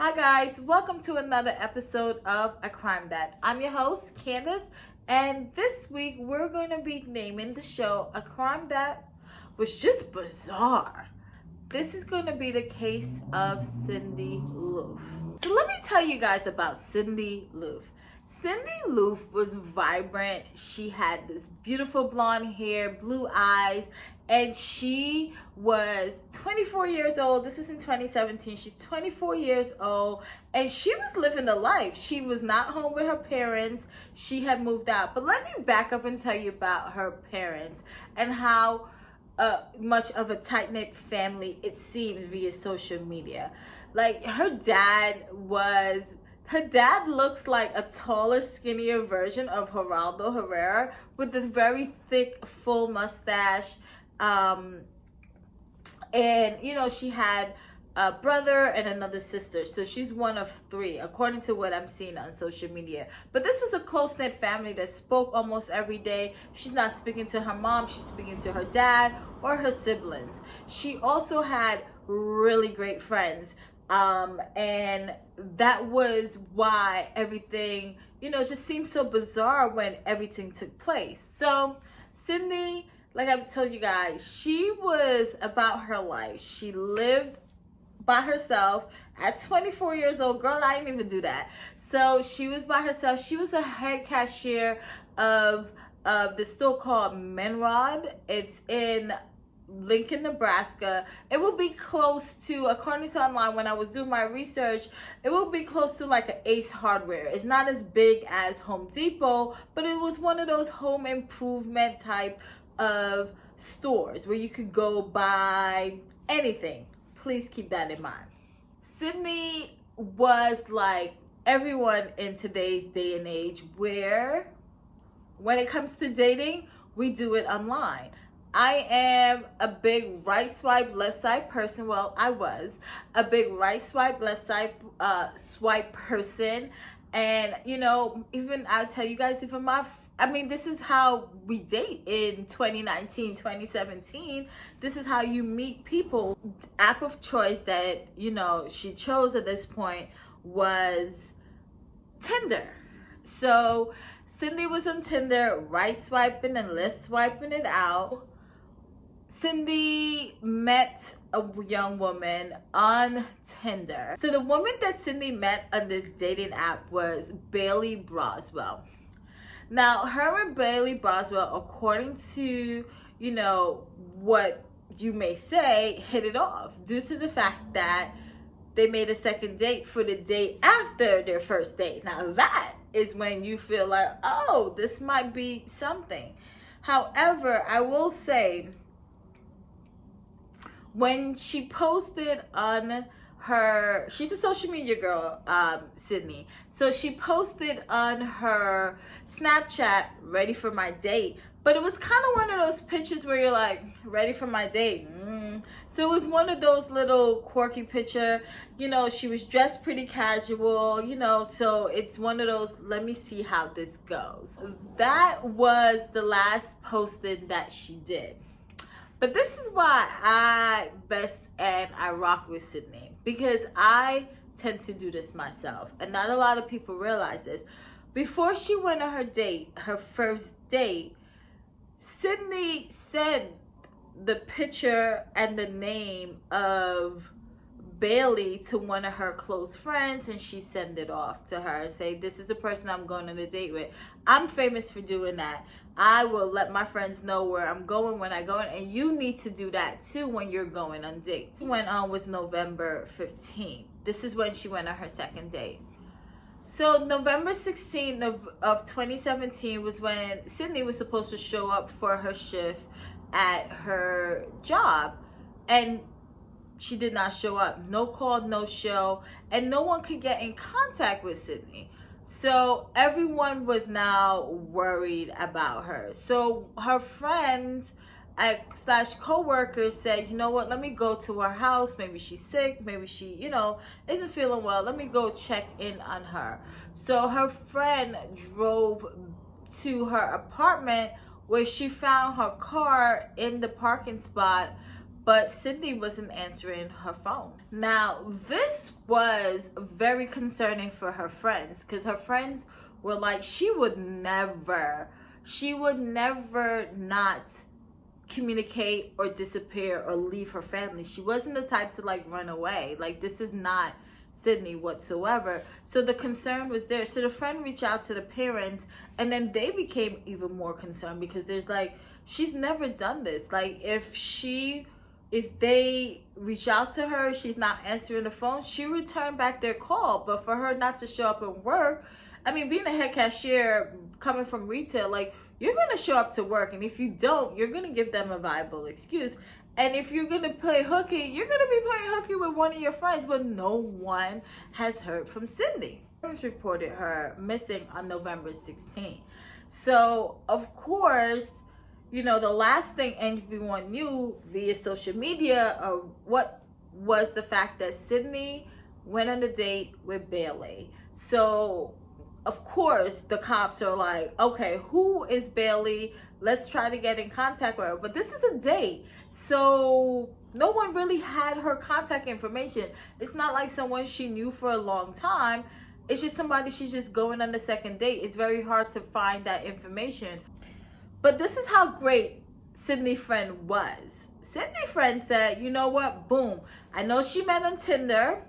Hi, guys. Welcome to another episode of A Crime That. I'm your host, Candace, and this week we're going to be naming the show A Crime That Was Just Bizarre. This is going to be the case of Cindy Loofe. So, let me tell you guys about Cindy Loofe. Cindy Loofe was vibrant. She had this beautiful blonde hair, blue eyes, and she was 24 years old. This is in 2017. She's 24 years old and she was living the life. She was not home with her parents. She had moved out. But let me back up and tell you about her parents and how uh, much of a tight knit family it seems via social media. Like her dad was her dad looks like a taller, skinnier version of Geraldo Rivera with a very thick, full mustache. Um, and, you know, she had a brother and another sister. So she's one of three, according to what I'm seeing on social media. But this was a close knit family that spoke almost every day. She's not speaking to her mom, she's speaking to her dad or her siblings. She also had really great friends um, and that was why everything, you know, just seemed so bizarre when everything took place. So, Cindy, like I've told you guys, she was about her life. She lived by herself at 24 years old. Girl, I didn't even do that. So she was by herself. She was the head cashier of of the store called Menards. It's in Lincoln, Nebraska. It will be close to, according to online, when I was doing my research, it will be close to like an Ace Hardware. It's not as big as Home Depot, but it was one of those home improvement type of stores where you could go buy anything. Please keep that in mind. Sydney was like everyone in today's day and age where when it comes to dating, we do it online. I am a big right swipe, left side person. Well, I was a big right swipe, left side uh, swipe person. And, you know, even I'll tell you guys, even my, I mean, this is how we date in 2019, 2017. This is how you meet people. App of choice that, you know, she chose at this point was Tinder. So, Cindy was on Tinder, right swiping and left swiping it out Cindy met a young woman on Tinder. So the woman that Cindy met on this dating app was Bailey Boswell. Now, her and Bailey Boswell, according to, you know, what you may say, hit it off due to the fact that they made a second date for the day after their first date. Now, that is when you feel like, oh, this might be something. However, I will say, when she posted on her she's a social media girl um sydney. So she posted on her snapchat ready for my date. But it was kind of one of those pictures where you're like ready for my date. Mm. so it was one of those little quirky picture. You know she was dressed pretty casual you know so it's one of those let me see how this goes. That was the last posted that she did. But this is why I best and I rock with Sydney because I tend to do this myself, and not a lot of people realize this. Before she went on her date, her first date, Sydney said the picture and the name of Bailey to one of her close friends and she send it off to her and say, This is a person I'm going on a date with. I'm famous for doing that. I will let my friends know where I'm going when I go, in, and you need to do that too when you're going on dates. Went on was November 15th. This is when she went on her second date. So November 16th of, of 2017 was when Sydney was supposed to show up for her shift at her job, and she did not show up. No call, no show, and no one could get in contact with Sydney. So everyone was now worried about her. So her friends slash co-workers said, you know what, let me go to her house. Maybe she's sick. Maybe she, you know, isn't feeling well. Let me go check in on her. So her friend drove to her apartment where she found her car in the parking spot but Sydney wasn't answering her phone. Now, this was very concerning for her friends because her friends were like, she would never, she would never not communicate or disappear or leave her family. She wasn't the type to like run away. Like, this is not Sydney whatsoever. So the concern was there. So the friend reached out to the parents and then they became even more concerned because there's like, she's never done this. Like, if she if they reach out to her, she's not answering the phone, she returned back their call. But for her not to show up and work, I mean, being a head cashier coming from retail, like you're gonna show up to work, and if you don't, you're gonna give them a viable excuse. And if you're gonna play hooky, you're gonna be playing hooky with one of your friends, but no one has heard from Cindy. Was reported her missing on November 16th. So of course you know, the last thing everyone knew via social media or what was the fact that Sydney went on a date with Bailey. So, of course, the cops are like, okay, who is Bailey? Let's try to get in contact with her. But this is a date. So, no one really had her contact information. It's not like someone she knew for a long time. It's just somebody she's just going on the second date. It's very hard to find that information. But this is how great Sydney Friend was. Sydney Friend said, you know what? Boom. I know she met on Tinder.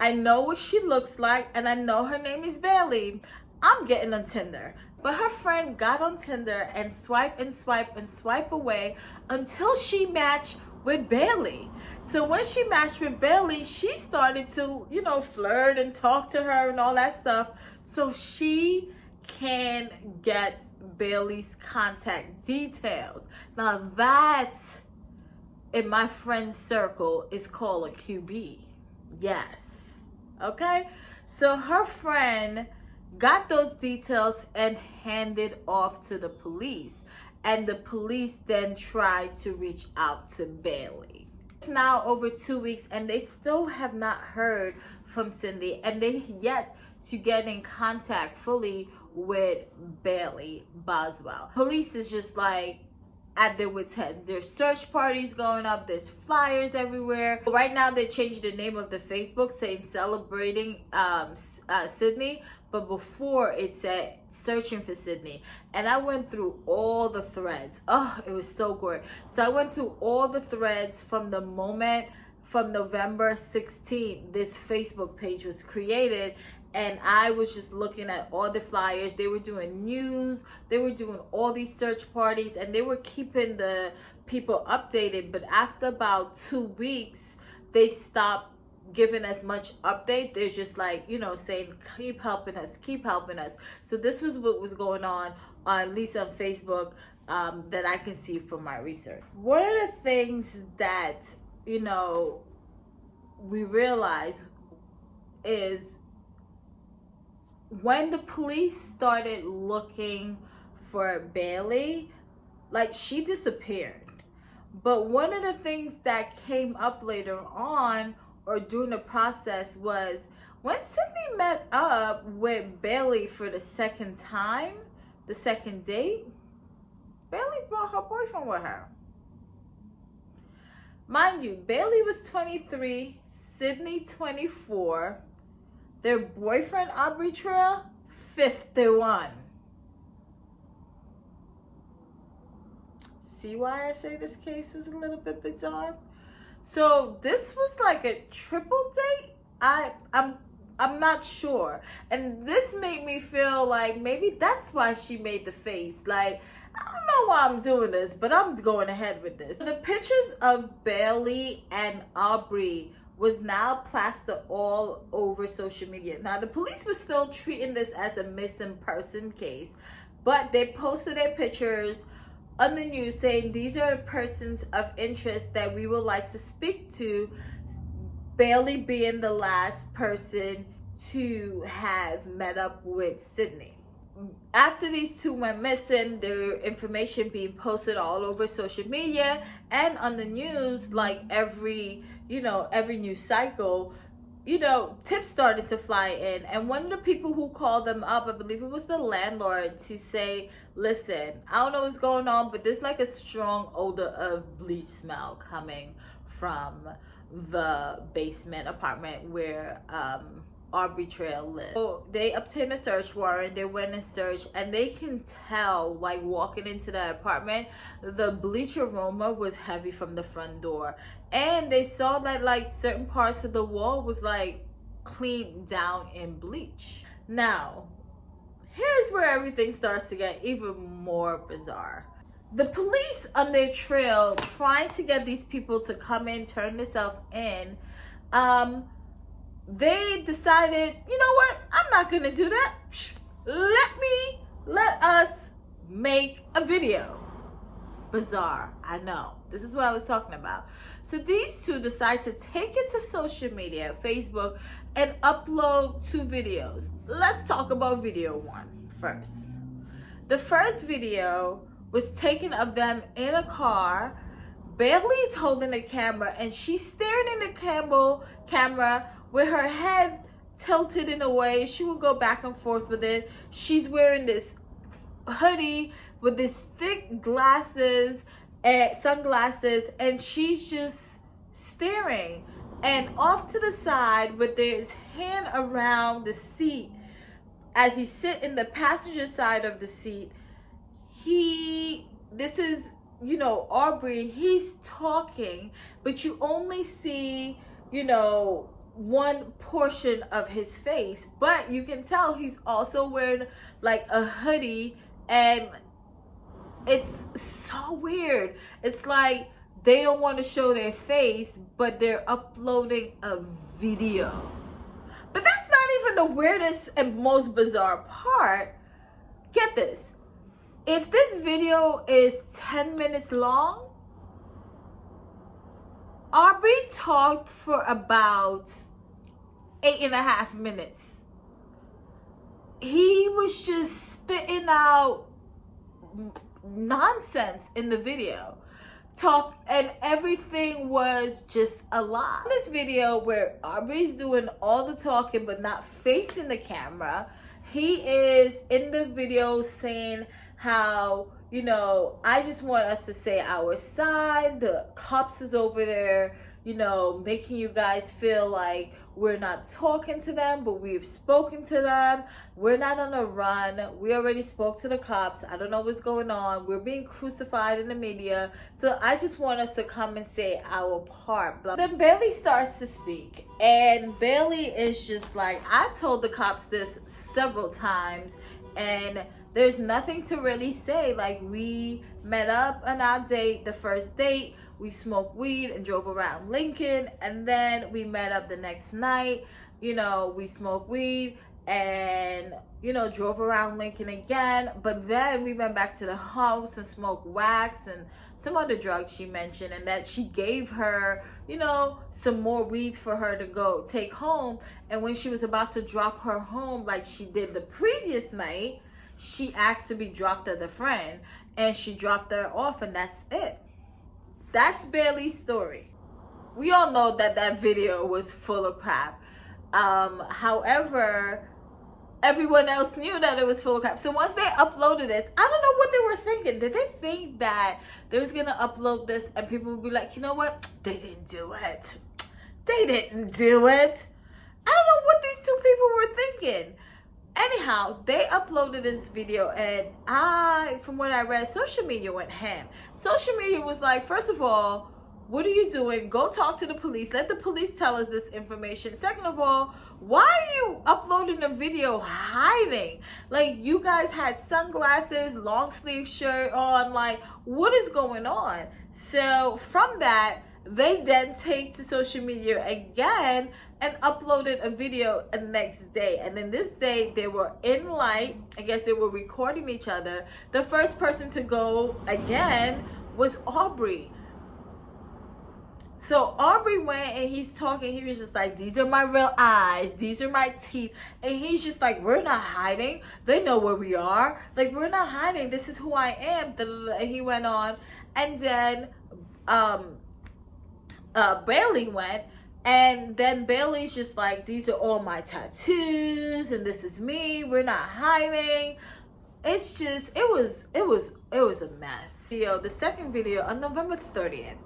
I know what she looks like. And I know her name is Bailey. I'm getting on Tinder. But her friend got on Tinder and swipe and swipe and swipe away until she matched with Bailey. So when she matched with Bailey, she started to, you know, flirt and talk to her and all that stuff. So she can get Bailey's contact details. Now that in my friend circle is called a QB. Yes. Okay? So her friend got those details and handed off to the police. And the police then tried to reach out to Bailey. It's now over two weeks and they still have not heard from Cindy and they yet to get in contact fully with Bailey Boswell. Police is just like at their wits end. There's search parties going up. There's flyers everywhere. Right now, they changed the name of the Facebook, saying celebrating um, uh, Sydney. But before it said searching for Sydney. And I went through all the threads. Oh, it was so good. So I went through all the threads from the moment from November 16th, this Facebook page was created and I was just looking at all the flyers. They were doing news, they were doing all these search parties, and they were keeping the people updated. But after about two weeks, they stopped giving as much update. They're just like, you know, saying, keep helping us, keep helping us. So this was what was going on, on at least on Facebook, um, that I can see from my research. One of the things that, you know, we realize is when the police started looking for Bailey, like she disappeared. But one of the things that came up later on or during the process was when Sydney met up with Bailey for the second time, the second date, Bailey brought her boyfriend with her. Mind you, Bailey was 23, Sydney 24, their boyfriend, Aubrey Trail, 51. See why I say this case was a little bit bizarre? So this was like a triple date. I I'm I'm not sure. And this made me feel like maybe that's why she made the face. Like, I don't know why I'm doing this, but I'm going ahead with this. The pictures of Bailey and Aubrey was now plastered all over social media. Now, the police were still treating this as a missing person case, but they posted their pictures on the news saying these are persons of interest that we would like to speak to. Bailey being the last person to have met up with Sydney. After these two went missing, their information being posted all over social media and on the news, like every you know, every new cycle, you know, tips started to fly in. And one of the people who called them up, I believe it was the landlord, to say, listen, I don't know what's going on, but there's like a strong odor of bleach smell coming from the basement apartment where um, Aubrey Trail. So they obtained a search warrant. They went and searched, and they can tell, like walking into that apartment, the bleach aroma was heavy from the front door, and they saw that like certain parts of the wall was like cleaned down in bleach. Now, here's where everything starts to get even more bizarre. The police on their trail trying to get these people to come in, turn themselves in. Um, they decided, you know what? I'm not gonna do that. Let me let us make a video. Bizarre, I know. This is what I was talking about. So these two decide to take it to social media, Facebook, and upload two videos. Let's talk about video one first. The first video was taken of them in a car. Bailey's holding the camera and she's staring in the camera, camera with her head tilted in a way. She will go back and forth with it. She's wearing this hoodie with this thick glasses and sunglasses and she's just staring and off to the side with his hand around the seat as he sit in the passenger side of the seat he this is you know aubrey he's talking but you only see you know one portion of his face but you can tell he's also wearing like a hoodie and it's so weird. It's like they don't want to show their face but they're uploading a video. But that's not even the weirdest and most bizarre part. Get this. If this video is 10 minutes long, Aubrey talked for about eight and a half minutes. He was just spitting out nonsense in the video. Talk and everything was just a lie. In this video where Aubrey's doing all the talking but not facing the camera, he is in the video saying how you know i just want us to say our side the cops is over there you know making you guys feel like we're not talking to them but we've spoken to them. We're not on a run. We already spoke to the cops. I don't know what's going on. We're being crucified in the media. So i just want us to come and say our part. Then bailey starts to speak and bailey is just like i told the cops this several times and there's nothing to really say. Like we met up on our date, the first date, we smoked weed and drove around Lincoln, and then we met up the next night. You know, we smoked weed and you know drove around Lincoln again. But then we went back to the house and smoked wax and some other drugs she mentioned, and that she gave her, you know, some more weed for her to go take home. And when she was about to drop her home, like she did the previous night, she asked to be dropped at the friend and she dropped her off and that's it. That's Bailey's story. We all know that that video was full of crap. Um, however, everyone else knew that it was full of crap. So once they uploaded it, I don't know what they were thinking. Did they think that they was gonna upload this and people would be like, you know what? They didn't do it. They didn't do it. I don't know what these two people were thinking anyhow they uploaded this video and i from what i read social media went ham. Social media was like first of all what are you doing? Go talk to the police. Let the police tell us this information. Second of all why are you uploading a video hiding? Like you guys had sunglasses long sleeve shirt on like what is going on? So from that they then take to social media again and uploaded a video the next day. And then this day they were in light. I guess they were recording each other. The first person to go again was Aubrey. So Aubrey went and he's talking. He was just like, "These are my real eyes. These are my teeth." And he's just like, "We're not hiding. They know where we are. Like we're not hiding. This is who I am." And he went on, and then um, uh, Bailey went and then Bailey's just like, these are all my tattoos and this is me. We're not hiding. It's just, it was, it was, it was a mess. Video, the second video on November 30th,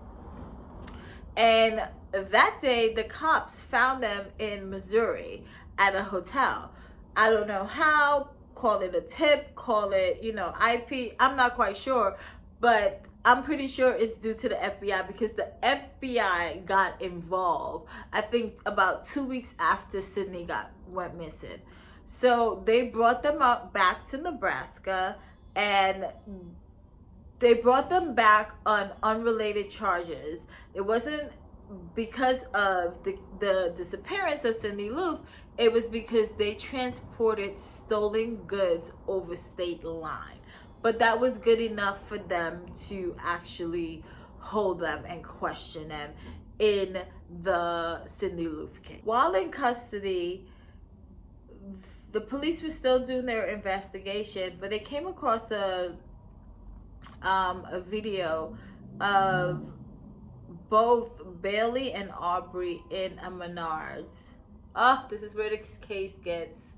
And that day, the cops found them in Missouri at a hotel. I don't know how, call it a tip, call it, you know, IP. I'm not quite sure, but I'm pretty sure it's due to the FBI because the FBI got involved. I think about two weeks after Sydney got went missing. So they brought them up back to Nebraska and they brought them back on unrelated charges. It wasn't because of the, the disappearance of Cindy Loofe, it was because they transported stolen goods over state line. But that was good enough for them to actually hold them and question them in the Cindy Loofe case. While in custody, the police were still doing their investigation, but they came across a um, a video of both Bailey and Aubrey in a Menards. Oh, this is where the case gets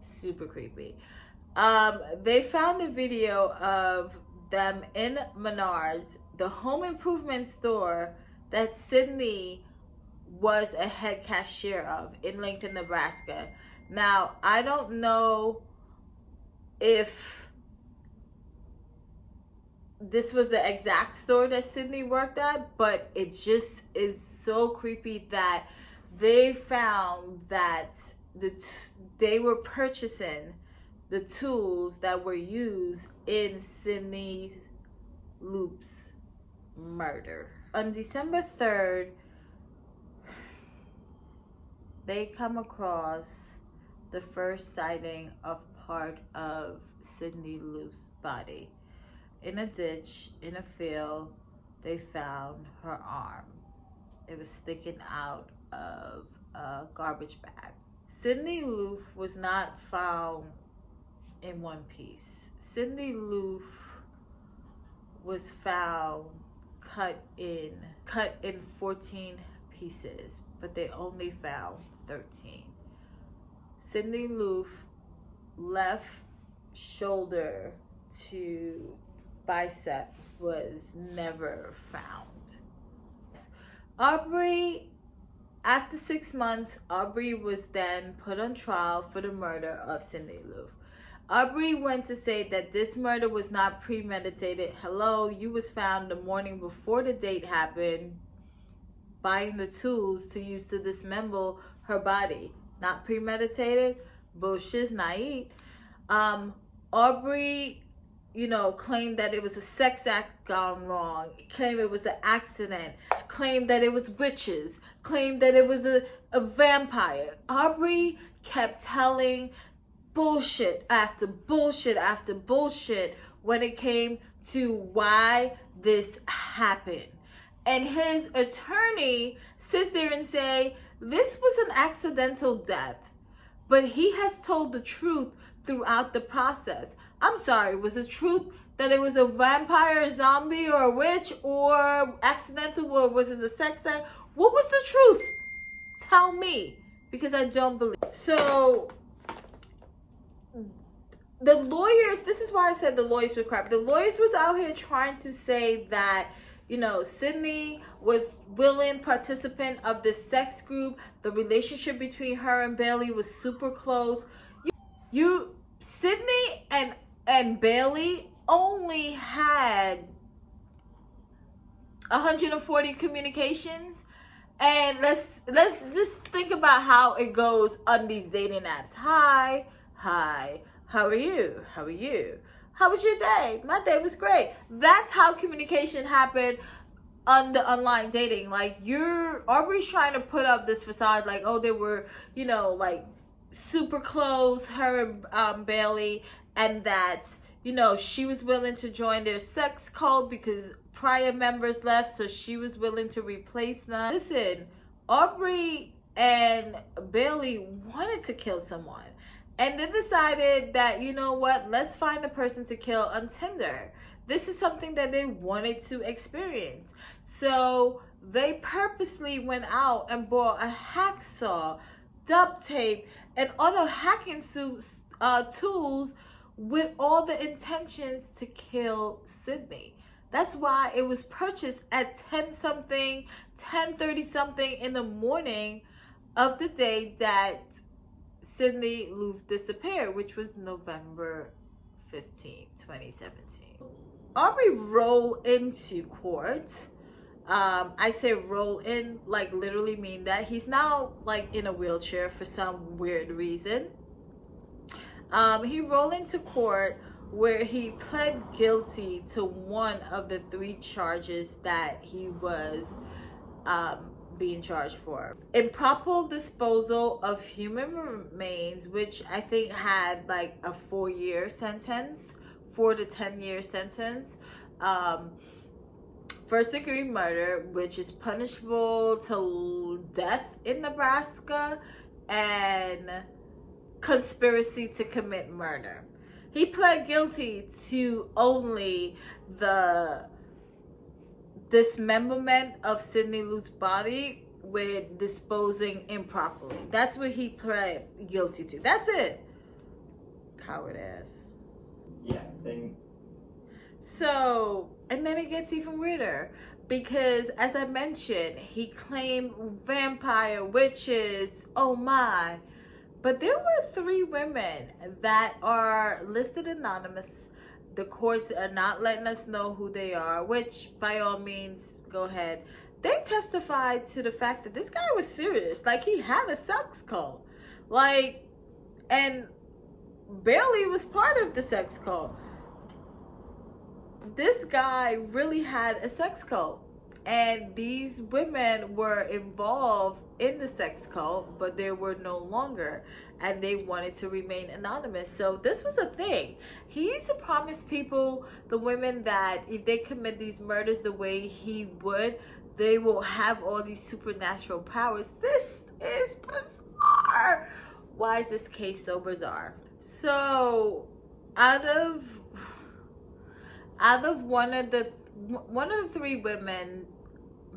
super creepy. Um, they found the video of them in Menards, the home improvement store that Sydney was a head cashier of in Lincoln, Nebraska. Now, I don't know if this was the exact store that Sydney worked at, but it just is so creepy that they found that the t- they were purchasing the tools that were used in Sydney Loofe's murder. On December 3rd, they come across the first sighting of part of Sydney Loofe's body in a ditch in a field, they found her arm. It was sticking out of a garbage bag. Cindy Loofe was not found in one piece. Cindy Loofe was found cut in cut in 14 pieces, but they only found 13. Cindy Loofe left shoulder to bicep was never found. Aubrey, after six months, Aubrey was then put on trial for the murder of Cindy Loofe. Aubrey went to say that this murder was not premeditated. Hello, you was found the morning before the date happened, buying the tools to use to dismember her body. Not premeditated. Bullshit, naive. Um, Aubrey you know, claimed that it was a sex act gone wrong, claimed it was an accident, claimed that it was witches, claimed that it was a, a vampire. Aubrey kept telling bullshit after bullshit after bullshit when it came to why this happened. And his attorney sits there and say, this was an accidental death. But he has told the truth throughout the process. I'm sorry, was the truth that it was a vampire, a zombie, or a witch, or accidental, or was it a sex act? What was the truth? Tell me, because I don't believe. So, the lawyers, this is why I said the lawyers were crap. The lawyers was out here trying to say that, you know, Sydney was willing participant of this sex group. The relationship between her and Bailey was super close. You, you Sydney and and Bailey only had 140 communications and let's let's just think about how it goes on these dating apps hi hi how are you? How are you? How was your day? My day was great. That's how communication happened on the online dating. Like you're aubrey's trying to put up this facade like oh they were you know like super close her um bailey and that you know she was willing to join their sex cult because prior members left so she was willing to replace them. Listen aubrey and bailey wanted to kill someone and they decided that you know what let's find a person to kill on tinder this is something that they wanted to experience so they purposely went out and bought a hacksaw duct tape and other hacking suits uh, tools with all the intentions to kill Sydney. That's why it was purchased at 10 something, 10 30 something in the morning of the day that Cindy Lou disappeared, which was November 15, 2017. Aubrey roll into court. Um, I say roll in, like literally mean that he's now like in a wheelchair for some weird reason. Um, he rolled into court where he pled guilty to one of the three charges that he was um, being charged for. Improper disposal of human remains, which I think had like a four year sentence, four to 10 year sentence. Um, first degree murder, which is punishable to death in Nebraska, and conspiracy to commit murder. He pled guilty to only the dismemberment of Cindy Lou's body with disposing improperly. That's what he pled guilty to. That's it. Coward ass. Yeah, thing. So, and then it gets even weirder because, as I mentioned, he claimed vampire, witches, oh my. But there were three women that are listed anonymous the courts are not letting us know who they are, which by all means, go ahead. They testified to the fact that this guy was serious. Like he had a sex cult. Like, and Bailey was part of the sex cult. This guy really had a sex cult. And these women were involved in the sex cult, but they were no longer and they wanted to remain anonymous. So this was a thing. He used to promise people, the women, that if they commit these murders the way he would, they will have all these supernatural powers. This is bizarre. Why is this case so bizarre? So, out of out of one of the one of the three women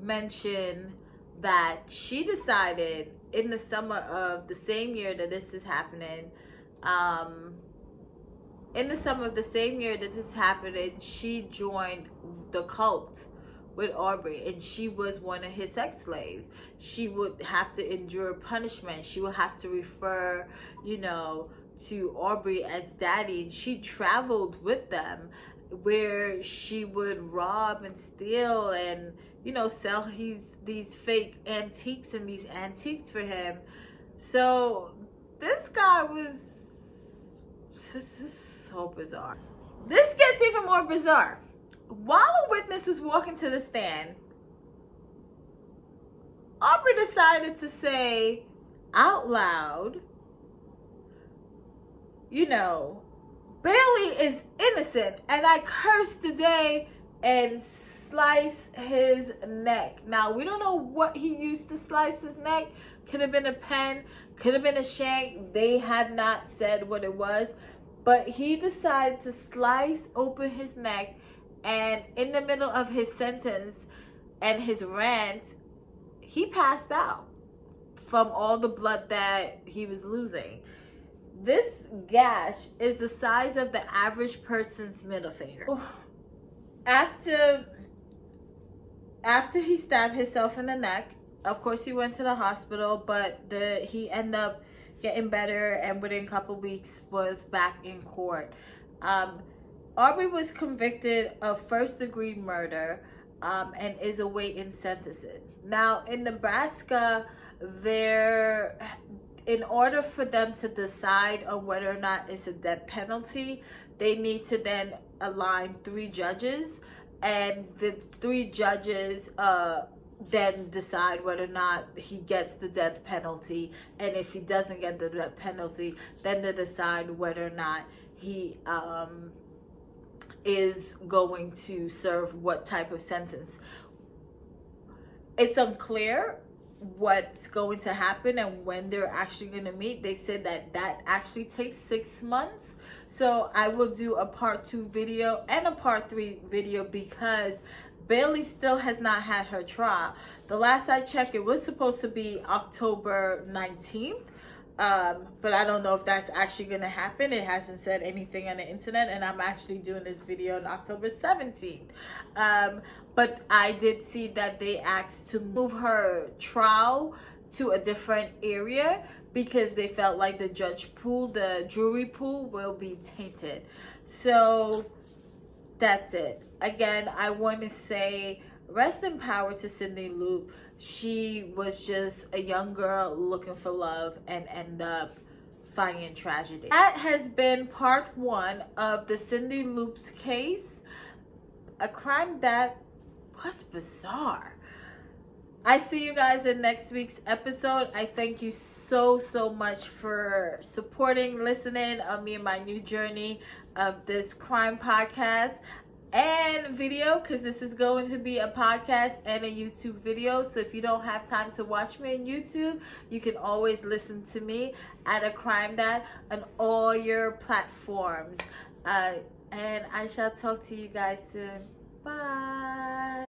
mentioned that she decided in the summer of the same year that this is happening, um, in the summer of the same year that this happened, she joined the cult with Aubrey and she was one of his sex slaves. She would have to endure punishment. She would have to refer, you know, to Aubrey as daddy. And she traveled with them where she would rob and steal and you know sell these these fake antiques and these antiques for him. So this guy was this is so bizarre. This gets even more bizarre. While a witness was walking to the stand aubrey decided to say out loud you know Bailey is innocent, and I curse today and slice his neck. Now, we don't know what he used to slice his neck. Could have been a pen, could have been a shank. They have not said what it was. But he decided to slice open his neck, and in the middle of his sentence and his rant, he passed out from all the blood that he was losing. This gash is the size of the average person's middle finger. After after he stabbed himself in the neck, of course he went to the hospital, but the he ended up getting better and within a couple weeks was back in court. Um, Aubrey was convicted of first degree murder um, and is awaiting sentencing. Now in Nebraska, there in order for them to decide on whether or not it's a death penalty, they need to then align three judges, and the three judges uh, then decide whether or not he gets the death penalty. And if he doesn't get the death penalty, then they decide whether or not he um, is going to serve what type of sentence. It's unclear what's going to happen and when they're actually going to meet they said that that actually takes six months so i will do a part two video and a part three video because bailey still has not had her trial the last i checked it was supposed to be october 19th Um, but I don't know if that's actually going to happen. It hasn't said anything on the internet, and I'm actually doing this video on October 17th. Um, but I did see that they asked to move her trial to a different area because they felt like the judge pool, the jury pool, will be tainted. So that's it. Again, I want to say rest in power to Cindy Loofe she was just a young girl looking for love and end up finding tragedy. That has been part one of the Cindy Loops case, a crime that was bizarre. I see you guys in next week's episode. I thank you so, so much for supporting, listening on me and my new journey of this crime podcast and video because this is going to be a podcast and a YouTube video. So if you don't have time to watch me on YouTube, you can always listen to me at a crime dad on all your platforms. Uh, and I shall talk to you guys soon. Bye.